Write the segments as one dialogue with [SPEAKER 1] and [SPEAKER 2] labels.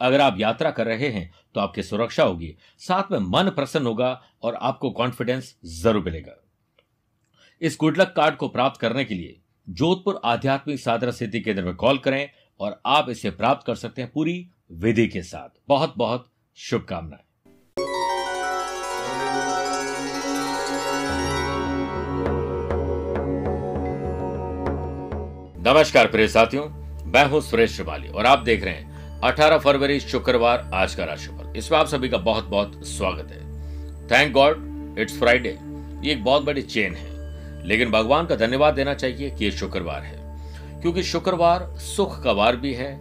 [SPEAKER 1] अगर आप यात्रा कर रहे हैं तो आपकी सुरक्षा होगी। साथ में मन प्रसन्न होगा और आपको कॉन्फिडेंस ज़रूर मिलेगा। इस गुडलक कार्ड को प्राप्त करने के लिए जोधपुर आध्यात्मिक साधना सिद्धि केंद्र में कॉल करें और आप इसे प्राप्त कर सकते हैं पूरी विधि के साथ। बहुत बहुत शुभकामनाएँ। नमस्कार प्रिय साथियों, मैं हूँ सुरेश श्रिवाली और आप देख रहे हैं 18 फरवरी, शुक्रवार, आज का राशिफल। इसमें आप सभी का बहुत बहुत स्वागत है। थैंक गॉड इट्स फ्राइडे ये एक बहुत बड़ी चेन है। लेकिन भगवान का धन्यवाद देना चाहिए कि ये शुक्रवार है। क्योंकि शुक्रवार सुख का वार भी है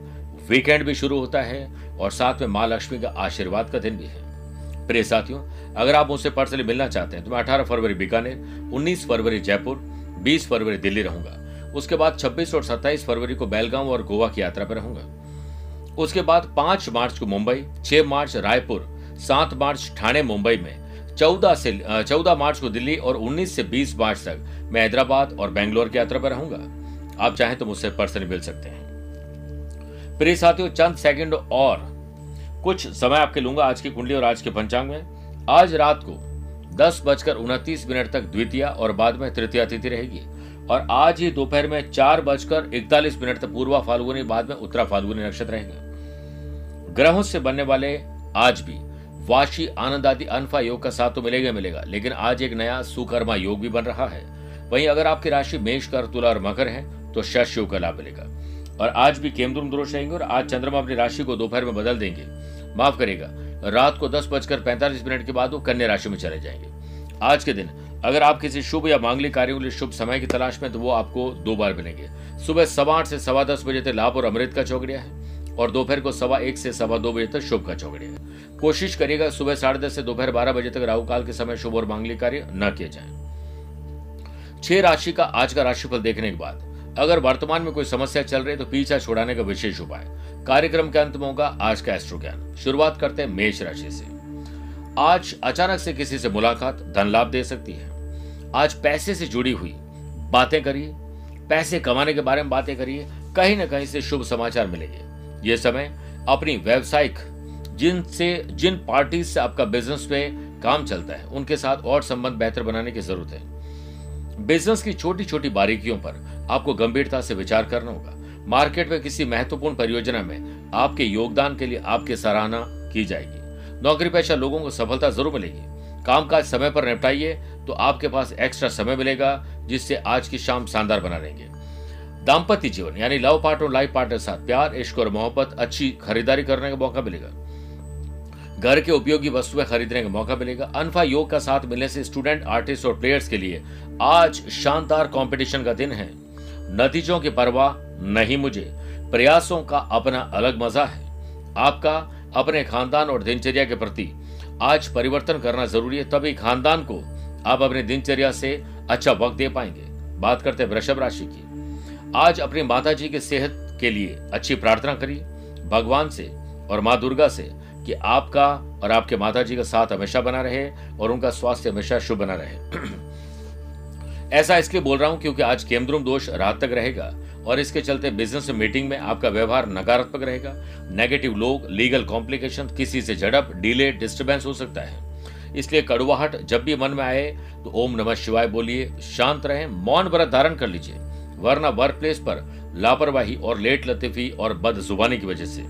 [SPEAKER 1] वीकेंड भी शुरू होता है, और साथ में माँ लक्ष्मी का आशीर्वाद का दिन भी है। प्रिय साथियों, अगर आप मुझसे पर्सनली मिलना चाहते हैं तो मैं अठारह फरवरी बीकानेर, उन्नीस फरवरी जयपुर, बीस फरवरी दिल्ली रहूँगा। उसके बाद 26 और 27 फरवरी को बेलगांव और गोवा की यात्रा पर रहूँगा। उसके बाद पाँच मार्च को मुंबई, छह मार्च रायपुर, सात मार्च ठाणे मुंबई में 14 से 14 मार्च को दिल्ली और 19 से 20 मार्च तक मैं हैदराबाद और बेंगलोर की यात्रा पर रहूँगा। आप चाहें तो मुझसे पर्सनली मिल सकते हैं। प्रिय साथियों, चंद सेकंड और कुछ समय आपके लूँगा आज की कुंडली और आज के पंचांग में। आज रात को दस बजकर उनतीस मिनट तक द्वितीय और बाद में तृतीय तिथि रहेगी। और आज ही दोपहर में चार बजकर इकतालीस मिनट तक पूर्वा फाल्गुनी, बाद में उत्तरा फाल्गुनी नक्षत्र रहेगा। ग्रहों से बनने वाले आज भी वाशी आनंद आदि अनफा योग का साथ तो मिलेगा मिलेगा, लेकिन आज एक नया सुकर्मा योग भी बन रहा है। वहीं अगर आपकी राशि मेष कर तुला और मकर है तो शश योग का लाभ मिलेगा। और आज भी केमद्रुम दोष रहेंगे और आज चंद्रमा अपनी राशि को दोपहर में बदल देंगे। माफ़ करेगा रात को दस बजकर पैंतालीस मिनट के बाद वो कन्या राशि में चले जाएँगे। आज के दिन अगर आप किसी शुभ या मांगलिक कार्यों के लिए शुभ समय की तलाश में तो वो आपको दो बार मिलेंगे। सुबह सवा आठ से सवा दस बजे तक लाभ और अमृत का चौकड़िया है। और दोपहर को सवा एक से सवा दो बजे तक शुभ का है। कोशिश करिएगा सुबह साढ़े दस से दोपहर बारह बजे तक राहु काल के समय शुभ और मांगलिक कार्य न किए जाए। छह राशि का आज का राशिफल देखने के बाद, अगर वर्तमान में कोई समस्या चल रही है तो पीछा छुड़ाने का विशेष उपाय। कार्यक्रम के अंत में होगा आज का एस्ट्रो ज्ञान शुरुआत करते हैं मेष राशि से। आज अचानक से किसी से मुलाकात धन लाभ दे सकती है। आज पैसे से जुड़ी हुई बातें करिए। पैसे कमाने के बारे में बातें करिए। कहीं ना कहीं से शुभ समाचार मिलेंगे। ये समय अपनी व्यवसायिक जिनसे जिन पार्टी से आपका बिज़नेस पे काम चलता है, उनके साथ और संबंध बेहतर बनाने की ज़रूरत है। बिज़नेस की छोटी छोटी बारीकियों पर आपको गंभीरता से विचार करना होगा। मार्केट में किसी महत्वपूर्ण परियोजना में आपके योगदान के लिए आपकी सराहना की जाएगी। नौकरी पेशा लोगों को सफलता ज़रूर मिलेगी। कामकाज समय पर निपटाइए तो आपके पास एक्स्ट्रा समय मिलेगा, जिससे आज की शाम शानदार बना रहेंगे। दाम्पत्य जीवन, यानी लव पार्टनर लाइफ पार्टनर साथ प्यार, इश्क और मोहब्बत, अच्छी खरीदारी करने का मौका मिलेगा। घर के उपयोगी वस्तुएँ खरीदने का मौका मिलेगा। अनफा योग का साथ मिलने से स्टूडेंट, आर्टिस्ट और प्लेयर्स के लिए आज शानदार कंपटीशन का दिन है। नतीजों की परवाह नहीं मुझे। प्रयासों का अपना अलग मज़ा है। आपका अपने खानदान और दिनचर्या के प्रति आज परिवर्तन करना ज़रूरी है, तभी खानदान को आप अपने दिनचर्या से अच्छा वक्त दे पाएँगे। बात करते हैं वृषभ राशि की। आज अपनी माता जी की सेहत के लिए अच्छी प्रार्थना करिए, भगवान से और माँ दुर्गा से कि आपका और आपके माता जी का साथ हमेशा बना रहे और उनका स्वास्थ्य हमेशा शुभ बना रहे। ऐसा इसलिए बोल रहा हूँ क्योंकि आज केमद्रुम दोष रात तक रहेगा और इसके चलते बिज़नेस मीटिंग में आपका व्यवहार नकारात्मक रहेगा। नेगेटिव लोग लीगल कॉम्प्लिकेशन किसी से झड़प डिले डिस्टर्बेंस हो सकता है। इसलिए कड़ुवाहट जब भी मन में आए तो ओम नमः शिवाय बोलिए, शांत रहें, मौन व्रत धारण कर लीजिए। वरना वर्क प्लेस पर लापरवाही और लेट लतीफी और बद जुबानी की वजह से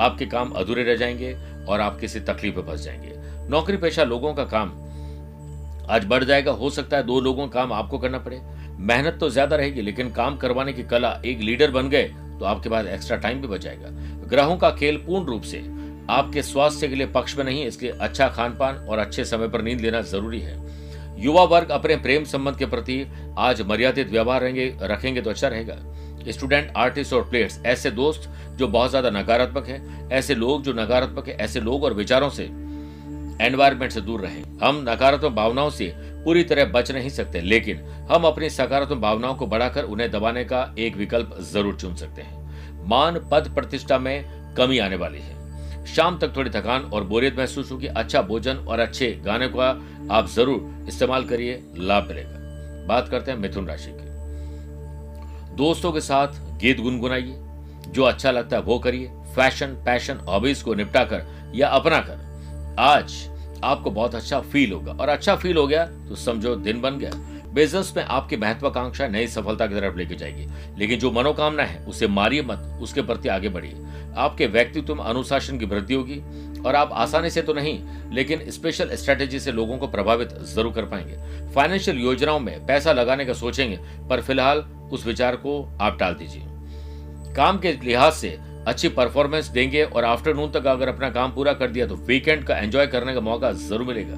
[SPEAKER 1] आपके काम अधूरे रह जाएँगे और आप किसी तकलीफ़ में फंस जाएँगे। नौकरी पेशा लोगों का काम आज बढ़ जाएगा। हो सकता है दो लोगों का काम आपको करना पड़े। मेहनत तो ज़्यादा रहेगी, लेकिन काम करवाने की कला एक लीडर बन गए तो आपके पास एक्स्ट्रा टाइम भी बचाएगा। ग्रहों का खेल पूर्ण रूप से आपके स्वास्थ्य के लिए पक्ष में नहीं इसलिए अच्छा खान पान और अच्छे समय पर नींद लेना ज़रूरी है। युवा वर्ग अपने प्रेम संबंध के प्रति आज मर्यादित व्यवहार रखेंगे तो अच्छा रहेगा। स्टूडेंट, आर्टिस्ट और प्लेयर्स, ऐसे दोस्त जो बहुत ज़्यादा नकारात्मक है, ऐसे लोग जो नकारात्मक है, ऐसे लोग और विचारों से एनवायरमेंट से दूर रहें। हम नकारात्मक भावनाओं से पूरी तरह बच नहीं सकते, लेकिन हम अपनी सकारात्मक भावनाओं को बढ़ाकर उन्हें दबाने का एक विकल्प ज़रूर चुन सकते हैं। मान पद प्रतिष्ठा में कमी आने वाली है। शाम तक थोड़ी थकान और बोरियत महसूस होगी। अच्छा भोजन और अच्छे गाने का आप ज़रूर इस्तेमाल करिए, लाभ मिलेगा। बात करते हैं मिथुन राशि की। दोस्तों के साथ गीत गुनगुनाइए। जो अच्छा लगता है वो करिए। फ़ैशन, पैशन, हॉबीज को निपटा कर या अपना कर आज आपको बहुत अच्छा फील होगा। और अच्छा फील हो गया तो समझो दिन बन गया। बिज़नेस में आपकी महत्वाकांक्षा नई सफलता की तरफ़ लेके जाएगी। लेकिन जो मनोकामना है, उसे मारिए मत। उसके प्रति आगे बढ़िए। आपके व्यक्तित्व में अनुशासन की वृद्धि होगी और आप आसानी से तो नहीं, लेकिन स्पेशल स्ट्रेटेजी से लोगों को प्रभावित ज़रूर कर पाएँगे। फाइनेंशियल योजनाओं में पैसा लगाने का सोचेंगे, पर फ़िलहाल उस विचार को आप टाल दीजिए। काम के लिहाज से अच्छी परफॉर्मेंस देंगे और आफ्टरनून तक अगर अपना काम पूरा कर दिया तो वीकेंड का एंजॉय करने का मौका ज़रूर मिलेगा।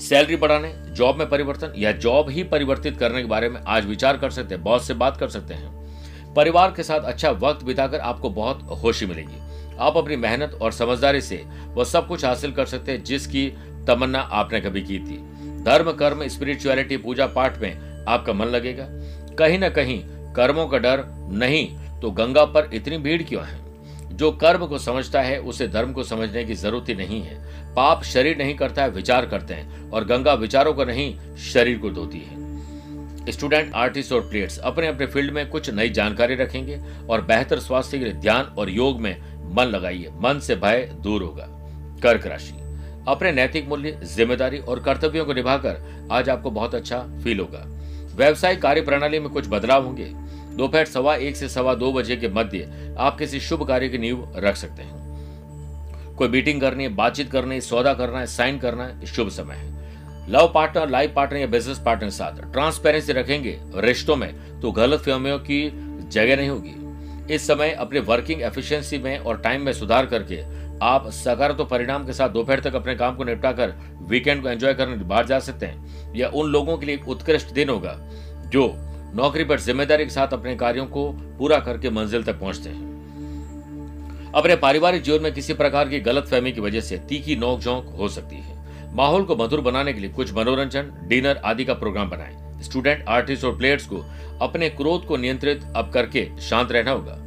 [SPEAKER 1] सैलरी बढ़ाने जॉब में परिवर्तन या जॉब ही परिवर्तित करने के बारे में आज विचार कर सकते हैं बॉस से बात कर सकते हैं। परिवार के साथ अच्छा वक्त बिताकर आपको बहुत खुशी मिलेगी। आप अपनी मेहनत और समझदारी से वह सब कुछ हासिल कर सकते हैं जिसकी तमन्ना आपने कभी की थी। धर्म, कर्म स्पिरिचुअलिटी पूजा पाठ में आपका मन लगेगा। कहीं ना कहीं कर्मों का डर नहीं तो गंगा पर इतनी भीड़ क्यों है? जो कर्म को समझता है, उसे धर्म को समझने की ज़रूरत ही नहीं है। पाप शरीर नहीं करता है, विचार करते हैं और गंगा विचारों को नहीं, शरीर को धोती है। स्टूडेंट, आर्टिस्ट और प्लेयर्स अपने अपने फ़ील्ड में कुछ नई जानकारी रखेंगे और बेहतर स्वास्थ्य के लिए ध्यान और योग में मन लगाइए। मन से भय दूर होगा। कर्क राशि। अपने नैतिक मूल्य, ज़िम्मेदारी और कर्तव्यों को निभाकर आज आपको बहुत अच्छा फील होगा। व्यवसायिक कार्य प्रणाली में कुछ बदलाव होंगे। दोपहर सवा एक से सवा दो बजे के मध्य आप किसी शुभ कार्य की नींव रख सकते हैं। कोई मीटिंग करनी है, बातचीत करनी है, सौदा करना है, साइन करना है, शुभ समय है। लव पार्टनर, लाइफ पार्टनर या बिज़नेस पार्टनर के साथ। ट्रांसपेरेंसी रखेंगे रिश्तों में तो गलत फहमियों की जगह नहीं होगी। इस समय अपने वर्किंग एफिशिएंसी में और टाइम में सुधार करके आप सकारात्मक परिणाम के साथ दोपहर तक अपने काम को निपटा कर वीकेंड को एंजॉय करने बाहर जा सकते हैं। या उन लोगों के लिए उत्कृष्ट दिन होगा, जो नौकरी पर ज़िम्मेदारी के साथ अपने कार्यों को पूरा करके मंजिल तक पहुँचते हैं। अपने पारिवारिक जीवन में किसी प्रकार की गलत फहमी की वजह से तीखी नोक झोंक हो सकती है। माहौल को मधुर बनाने के लिए कुछ मनोरंजन, डिनर आदि का प्रोग्राम बनाएँ। स्टूडेंट, आर्टिस्ट और प्लेयर्स को अपने क्रोध को नियंत्रित अब करके शांत रहना होगा।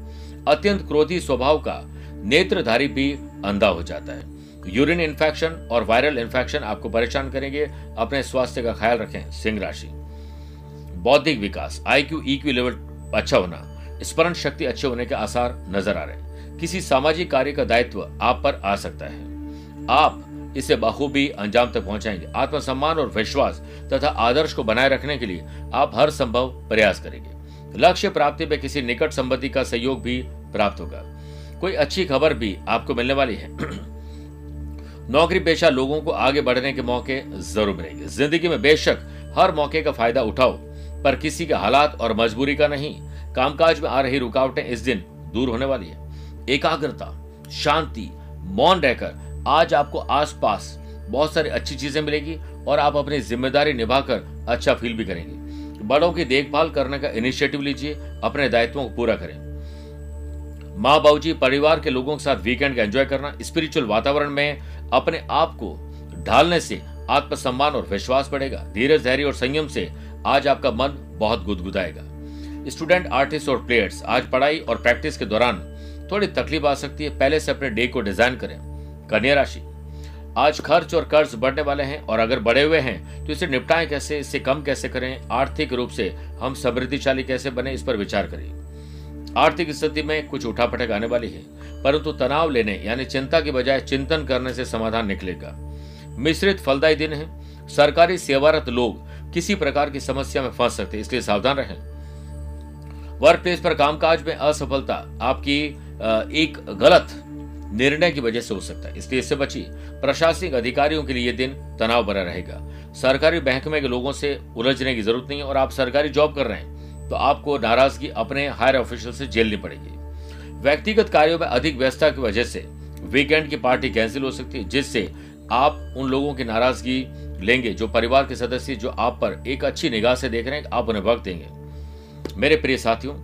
[SPEAKER 1] अत्यंत क्रोधी स्वभाव का नेत्रधारी भी अंधा हो जाता है। यूरिन इन्फेक्शन और वायरल इन्फेक्शन आपको परेशान करेंगे। अपने स्वास्थ्य का ख्याल रखें, सिंह राशि। बौद्धिक विकास आईक्यू ईक्यू लेवल अच्छा होना। स्मरण शक्ति अच्छे होने के आसार नज़र आ रहे हैं। किसी सामाजिक कार्य का दायित्व आप पर आ सकता है। आप इसे बखूबी अंजाम तक पहुंचाएँगे। आत्मसम्मान और विश्वास तथा आदर्श को बनाए रखने के लिए आप हर संभव प्रयास करेंगे। लक्ष्य प्राप्ति में किसी निकट संबंधी का सहयोग भी प्राप्त होगा। कोई अच्छी खबर भी आपको मिलने वाली है। नौकरी पेशा लोगों को आगे बढ़ने के मौके ज़रूर मिलेंगे। ज़िंदगी में बेशक हर मौके का फ़ायदा उठाओ, पर किसी के हालात और मजबूरी का नहीं। कामकाज में आ रही रुकावटें इस दिन दूर होने वाली है। एकाग्रता, शांति, मौन रहकर आज आपको आसपास बहुत सारी अच्छी चीज़ें मिलेगी और आप अपनी ज़िम्मेदारी निभाकर अच्छा फील भी करेंगे। बड़ों की देखभाल करने का इनिशिएटिव लीजिए, अपने दायित्वों को पूरा करें। माँ बाबू जी परिवार के लोगों के साथ वीकेंड का एंजॉय करना स्पिरिचुअल वातावरण में अपने आप को ढालने से आत्मसम्मान और विश्वास बढ़ेगा। धीरज, धैर्य और संयम से आज आपका मन बहुत गुदगुदाएगा। स्टूडेंट आर्टिस्ट और प्लेयर्स आज पढ़ाई और प्रैक्टिस के दौरान थोड़ी तकलीफ़ आ सकती है। पहले से अपने डे को डिज़ाइन करें। कन्या राशि। आज खर्च और कर्ज बढ़ने वाले हैं और अगर बढ़े हुए हैं तो इसे निपटाएँ कैसे, इससे कम कैसे करें, आर्थिक रूप से हम समृद्धिशाली कैसे बने, इस पर विचार करें। आर्थिक स्थिति में कुछ उठापटक आने वाली है, परंतु तनाव लेने यानी चिंता की बजाय चिंतन करने से समाधान निकलेगा। मिश्रित फलदायी दिन है, सरकारी सेवारत लोग किसी प्रकार की समस्या में फंस सकते इसलिए सावधान रहें। वर्क प्लेस पर कामकाज में असफलता आपकी एक गलत निर्णय की वजह से हो सकता है। इसलिए इससे बची प्रशासनिक अधिकारियों के लिए दिन तनाव भरा रहेगा। सरकारी महकमे के लोगों से उलझने की ज़रूरत नहीं है और आप सरकारी जॉब कर रहे हैं तो आपको नाराज़गी अपने हायर ऑफिशियल से झेलनी पड़ेगी। व्यक्तिगत कार्यों में अधिक व्यस्तता की वजह से वीकेंड की पार्टी कैंसिल हो सकती है, जिससे आप उन लोगों की नाराज़गी लेंगे जो परिवार के सदस्य जो आप पर एक अच्छी निगाह से देख रहे हैं आप उन्हें वक्त देंगे। मेरे प्रिय साथियों,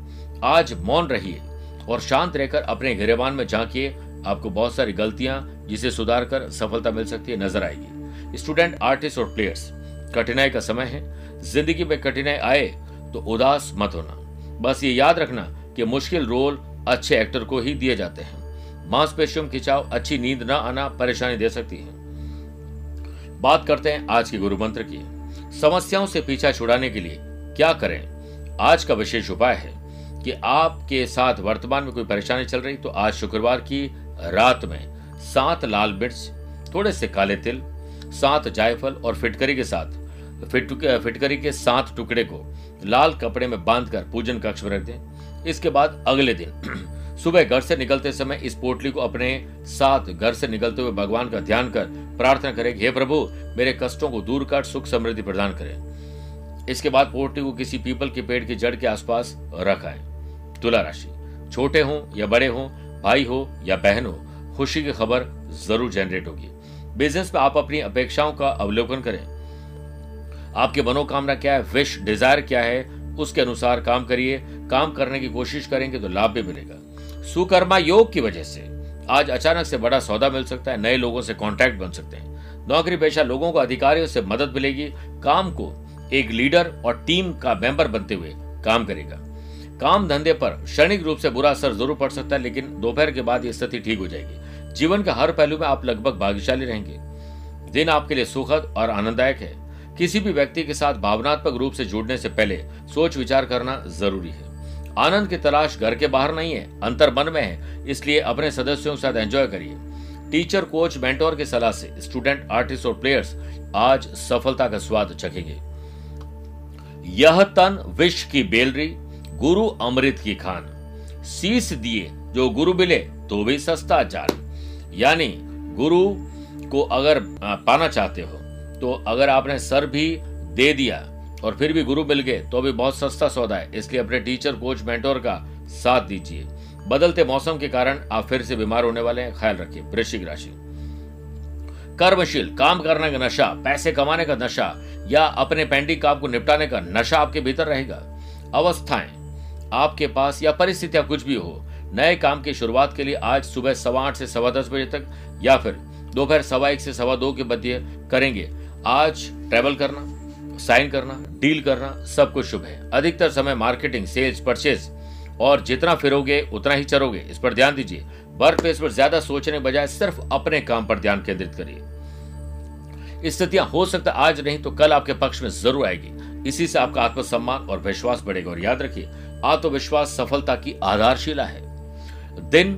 [SPEAKER 1] आज मौन रहिए और शांत रहकर अपने गिरेबान में झांकिए आपको बहुत सारी गलतियाँ जिसे सुधार कर सफलता मिल सकती है नज़र आएगी। स्टूडेंट आर्टिस्ट और प्लेयर्स कठिनाई का समय है। ज़िंदगी में कठिनाई आए तो उदास मत होना। बस ये याद रखना कि मुश्किल रोल अच्छे एक्टर को ही दिए जाते हैं। मांसपेशियों खिंचाव, अच्छी नींद न आना परेशानी दे सकती है। बात करते हैं आज के गुरु मंत्र की। समस्याओं से पीछा छुड़ाने के लिए क्या करें? आज का विशेष उपाय है कि आपके साथ वर्तमान में कोई परेशानी चल रही तो आज शुक्रवार की रात में सात लाल मिर्च थोड़े से काले तिल, सात जायफल और फिटकरी के साथ फिटकरी के सात टुकड़े को लाल कपड़े में बांधकर पूजन कक्ष में रख दें इसके बाद अगले दिन, सुबह घर से निकलते समय इस पोटली को अपने साथ घर से निकलते हुए भगवान का ध्यान कर प्रार्थना करें हे प्रभु, मेरे कष्टों को दूर कर सुख समृद्धि प्रदान करें। इसके बाद पोटली को किसी पीपल के पेड़ की जड़ के आसपास रखाएँ तुला राशि, छोटे हों या बड़े हों भाई हो या बहन हो, खुशी की खबर ज़रूर जनरेट होगी। बिज़नेस में आप अपनी अपेक्षाओं का अवलोकन करें। आपकी मनोकामना क्या है विश डिज़ायर क्या है, उसके अनुसार काम करिए। काम करने की कोशिश करेंगे तो लाभ भी मिलेगा। सुकर्मा योग की वजह से आज अचानक से बड़ा सौदा मिल सकता है, नए लोगों से कांटेक्ट बन सकते हैं। नौकरी पेशा लोगों को अधिकारियों से मदद मिलेगी। काम को एक लीडर और टीम का मेंबर बनते हुए काम करेगा। काम धंधे पर क्षणिक रूप से बुरा असर ज़रूर पड़ सकता है, लेकिन दोपहर के बाद ये स्थिति ठीक हो जाएगी। जीवन के हर पहलू में आप लगभग भाग्यशाली रहेंगे। दिन आपके लिए सुखद और आनंददायक है। किसी भी व्यक्ति के साथ भावनात्मक रूप से जुड़ने से पहले सोच विचार करना ज़रूरी है। आनंद की तलाश घर के बाहर नहीं है, अंतर मन में है, इसलिए अपने सदस्यों के साथ एंजॉय करिए। टीचर कोच मेंटोर की सलाह से स्टूडेंट आर्टिस्ट और प्लेयर्स आज सफलता का स्वाद चखेंगे। यह तन विश्व की बेलरी गुरु अमृत की खान। शीश दिए जो गुरु मिले तो भी सस्ता जान। यानी गुरु को अगर पाना चाहते हो तो अगर आपने सर भी दे दिया और फिर भी गुरु मिल गए तो भी बहुत सस्ता सौदा है। इसलिए अपने टीचर, कोच, मेंटोर का साथ दीजिए। बदलते मौसम के कारण आप फिर से बीमार होने वाले हैं। ख्याल रखिए, वृश्चिक राशि। कर्मशील, काम करने का नशा, पैसे कमाने का नशा या अपने पेंडिंग काम को निपटाने का नशा आपके भीतर रहेगा। अवस्थाएँ आपके पास या परिस्थितियाँ कुछ भी हो, नए काम की शुरुआत के लिए आज सुबह सवा आठ से सवा दस बजे तक या फिर दोपहर सवा एक से सवा दो के मध्य करेंगे। आज ट्रेवल करना साइन करना डील करना, सब कुछ शुभ है। अधिकतर समय मार्केटिंग सेल्स परचेज और जितना फिरोगे, उतना ही चरोगे। इस पर ध्यान दीजिए। वर्क प्लेस पर ज़्यादा सोचने बजाय सिर्फ़ अपने काम पर ध्यान केंद्रित करिए। स्थितियाँ हो सकता आज नहीं तो कल आपके पक्ष में ज़रूर आएगी। इसी से आपका आत्मसम्मान और विश्वास बढ़ेगा और याद रखिए आत्मविश्वास, सफलता की आधारशिला है। दिन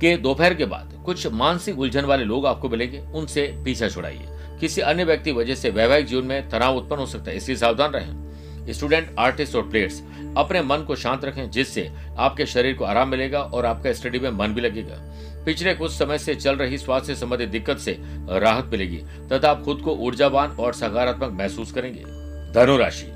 [SPEAKER 1] के दोपहर के बाद कुछ मानसिक उलझन वाले लोग आपको मिलेंगे, उनसे पीछा छुड़ाइए। किसी अन्य व्यक्ति वजह से वैवाहिक जीवन में तनाव उत्पन्न हो सकता है, इसलिए सावधान रहें। स्टूडेंट, आर्टिस्ट और प्लेयर्स, अपने मन को शांत रखें, जिससे आपके शरीर को आराम मिलेगा और आपका स्टडी में मन भी लगेगा। पिछले कुछ समय से चल रही स्वास्थ्य संबंधी दिक्कत से राहत मिलेगी, तथा आप खुद को ऊर्जावान और सकारात्मक महसूस करेंगे। धनुराशि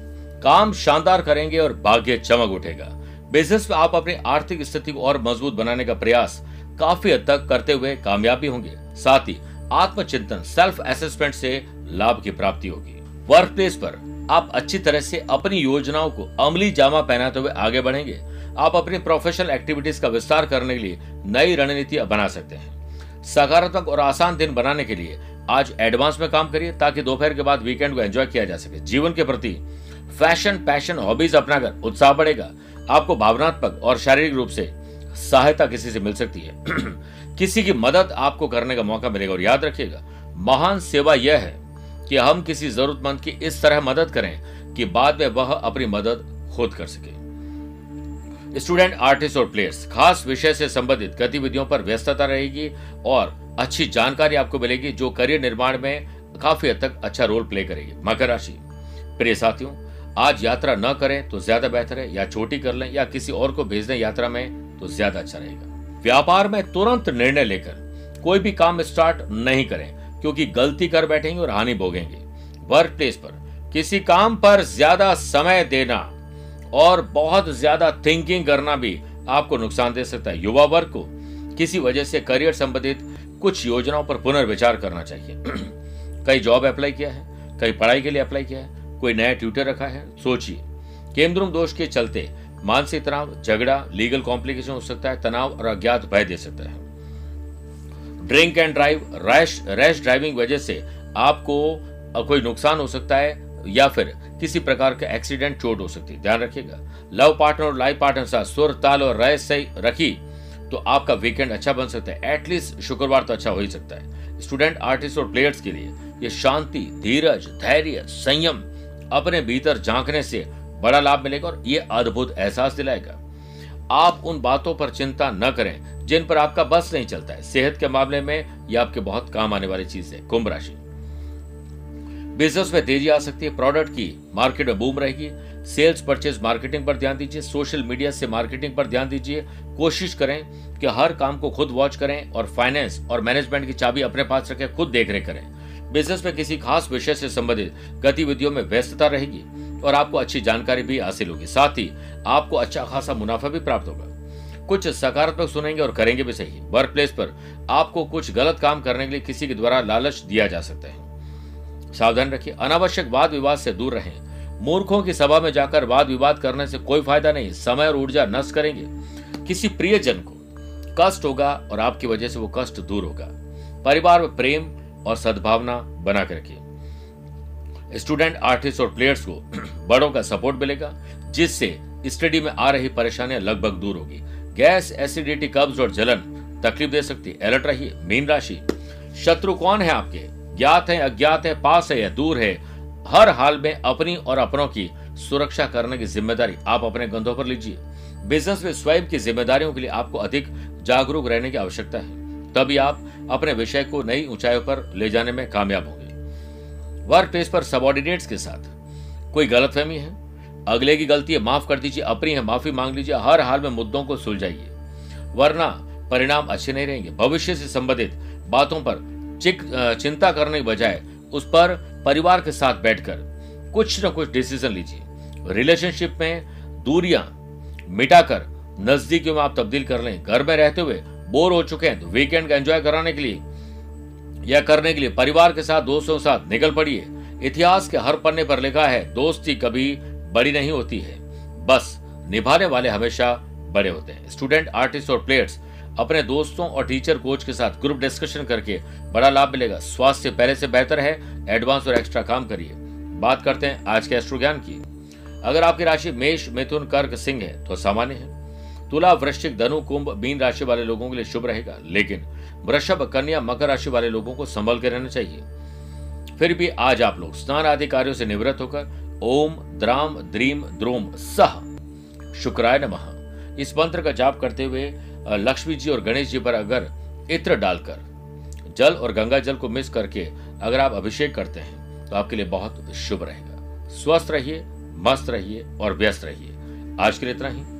[SPEAKER 1] काम शानदार करेंगे और भाग्य चमक उठेगा। बिज़नेस में आप अपनी आर्थिक स्थिति को और मज़बूत बनाने का प्रयास काफ़ी हद तक करते हुए कामयाबी होंगे। साथ ही आत्मचिंतन सेल्फ असेसमेंट से लाभ की प्राप्ति होगी। वर्क प्लेस पर आप अच्छी तरह से अपनी योजनाओं को अमली जामा पहनाते हुए आगे बढ़ेंगे। आप अपनी प्रोफेशनल एक्टिविटीज़ का विस्तार करने के लिए नई रणनीति बना सकते हैं। सकारात्मक और आसान दिन बनाने के लिए आज एडवांस में काम करिए ताकि दोपहर के बाद वीकेंड को एंजॉय किया जा सके। जीवन के प्रति फ़ैशन पैशन हॉबीज अपनाकर उत्साह बढ़ेगा। आपको भावनात्मक और शारीरिक रूप से सहायता किसी से मिल सकती है। किसी की मदद आपको करने का मौका मिलेगा और याद रखिएगा, महान सेवा यह है कि हम किसी जरूरतमंद की इस तरह मदद करें कि बाद में वह अपनी मदद खुद कर सके। स्टूडेंट आर्टिस्ट और प्लेयर्स खास विषय से संबंधित गतिविधियों पर व्यस्तता रहेगी और अच्छी जानकारी आपको मिलेगी, जो करियर निर्माण में काफ़ी हद तक अच्छा रोल प्ले करेगी। मकर राशि। प्रिय साथियों आज यात्रा न करें तो ज़्यादा बेहतर है, या छोटी कर लें, या किसी और को भेज दें यात्रा में तो ज़्यादा अच्छा रहेगा। व्यापार में तुरंत निर्णय लेकर कोई भी काम स्टार्ट नहीं करें, क्योंकि गलती कर बैठेंगे और हानि भोगेंगे। वर्क प्लेस पर किसी काम पर ज़्यादा समय देना और बहुत ज़्यादा थिंकिंग करना भी आपको नुकसान दे सकता है। युवा वर्ग को किसी वजह से करियर संबंधित कुछ योजनाओं पर पुनर्विचार करना चाहिए। कई जॉब अप्लाई किया है, कई पढ़ाई के लिए अप्लाई किया है कोई नया ट्यूटर रखा है? सोचिए। केंद्रुम दोष के चलते मानसिक तनाव, झगड़ा, लीगल कॉम्प्लिकेशन हो सकता है, तनाव और अज्ञात भय दे सकता है। Drink and drive, rash rash driving वजह से आपको कोई नुकसान हो सकता है या फिर किसी प्रकार का एक्सीडेंट चोट हो सकती है। ध्यान रखिएगा। लव पार्टनर और लाइफ पार्टनर साथ सुर, ताल और रय सही रखी तो आपका वीकेंड अच्छा बन सकता है। एटलीस्ट शुक्रवार तो अच्छा हो ही सकता है। स्टूडेंट आर्टिस्ट और प्लेयर्स के लिए ये शांति, धीरज, धैर्य, संयम अपने भीतर झांकने से बड़ा लाभ मिलेगा और ये अद्भुत एहसास दिलाएगा। आप उन बातों पर चिंता न करें, जिन पर आपका बस नहीं चलता है। सेहत के मामले में यह आपके बहुत काम आने वाली चीज़ है, कुंभ राशि। बिज़नेस में तेज़ी आ सकती है, प्रोडक्ट की मार्केट में बूम रहेगी। सेल्स परचेज मार्केटिंग पर ध्यान दीजिए, सोशल मीडिया से मार्केटिंग पर ध्यान दीजिए। कोशिश करें कि हर काम को खुद वॉच करें और फाइनेंस और मैनेजमेंट की चाबी अपने पास रखें, खुद देख रेख करें। बिज़नेस में किसी खास विषय से संबंधित गतिविधियों में व्यस्तता रहेगी और आपको अच्छी जानकारी भी हासिल होगी। साथ ही आपको अच्छा खासा मुनाफा भी प्राप्त होगा। कुछ सकारात्मक सुनेंगे और करेंगे भी सही। वर्क प्लेस पर आपको कुछ गलत काम करने के लिए किसी के द्वारा लालच दिया जा सकता है। सावधान रखिए। अनावश्यक वाद विवाद से दूर रहें। मूर्खों की सभा में जाकर वाद विवाद करने से कोई फ़ायदा नहीं। समय और ऊर्जा नष्ट करेंगे। किसी प्रियजन को कष्ट होगा और आपकी वजह से वो कष्ट दूर होगा। परिवार में प्रेम और सद्भावना बना कर रखिए। स्टूडेंट, आर्टिस्ट और प्लेयर्स को बड़ों का सपोर्ट मिलेगा, जिससे स्टडी में आ रही परेशानियाँ लगभग दूर होगी। गैस, एसिडिटी, कब्ज और जलन तकलीफ़ दे सकती। है अलर्ट रहिए। मीन राशि। शत्रु कौन है आपके? ज्ञात है, अज्ञात है, पास है या दूर है? हर हाल में अपनी और अपनों की सुरक्षा करने की ज़िम्मेदारी आप अपने कंधों पर लीजिए। बिज़नेस में स्वयं की जिम्मेदारियों के लिए आपको अधिक जागरूक रहने की आवश्यकता है। तभी आप अपने विषय को नई ऊंचाइयों पर ले जाने में कामयाब होंगे। वर्क प्लेस पर सबॉर्डिनेट्स के साथ। कोई गलतफहमी है? अगले की गलती है, माफ़ कर दीजिए, अपनी है, माफ़ी मांग लीजिए, हर हाल में मुद्दों को सुलझाइए। वरना परिणाम अच्छे नहीं रहेंगे। भविष्य से संबंधित बातों पर चिंता करने के बजाय उस पर परिवार के साथ बैठकर कुछ न कुछ डिसीज़न लीजिए। रिलेशनशिप में दूरियाँ मिटाकर नजदीकियों में आप तब्दील कर लें। घर में रहते हुए बोर हो चुके हैं तो वीकेंड का एंजॉय कराने के लिए या करने के लिए परिवार के साथ, दोस्तों के साथ निकल पड़िए। इतिहास के हर पन्ने पर लिखा है, दोस्ती कभी बड़ी नहीं होती है। बस निभाने वाले हमेशा बड़े होते हैं। स्टूडेंट आर्टिस्ट और प्लेयर्स अपने दोस्तों और टीचर कोच के साथ ग्रुप डिस्कशन करके बड़ा लाभ मिलेगा। स्वास्थ्य पहले से बेहतर है एडवांस और एक्स्ट्रा काम करिए। बात करते हैं आज के एस्ट्रो ज्ञान की। अगर आपकी राशि मेष, मिथुन, कर्क, सिंह है तो सामान्य है। तुला वृश्चिक धनु, कुंभ, मीन राशि वाले लोगों के लिए शुभ रहेगा, लेकिन वृषभ, कन्या, मकर राशि वाले लोगों को संभल के रहना चाहिए। फिर भी आज आप लोग स्नान आदि कार्यों से निवृत्त होकर ओम, द्राम, द्रीम, द्रोम, सह, शुक्राय नमः। इस मंत्र का जाप करते हुए लक्ष्मी जी और गणेश जी पर अगर इत्र डालकर, जल और गंगा जल को मिस करके अगर आप अभिषेक करते हैं तो आपके लिए बहुत शुभ रहेगा। स्वस्थ रहिए, मस्त रहिए और व्यस्त रहिए। आज के लिए इतना ही।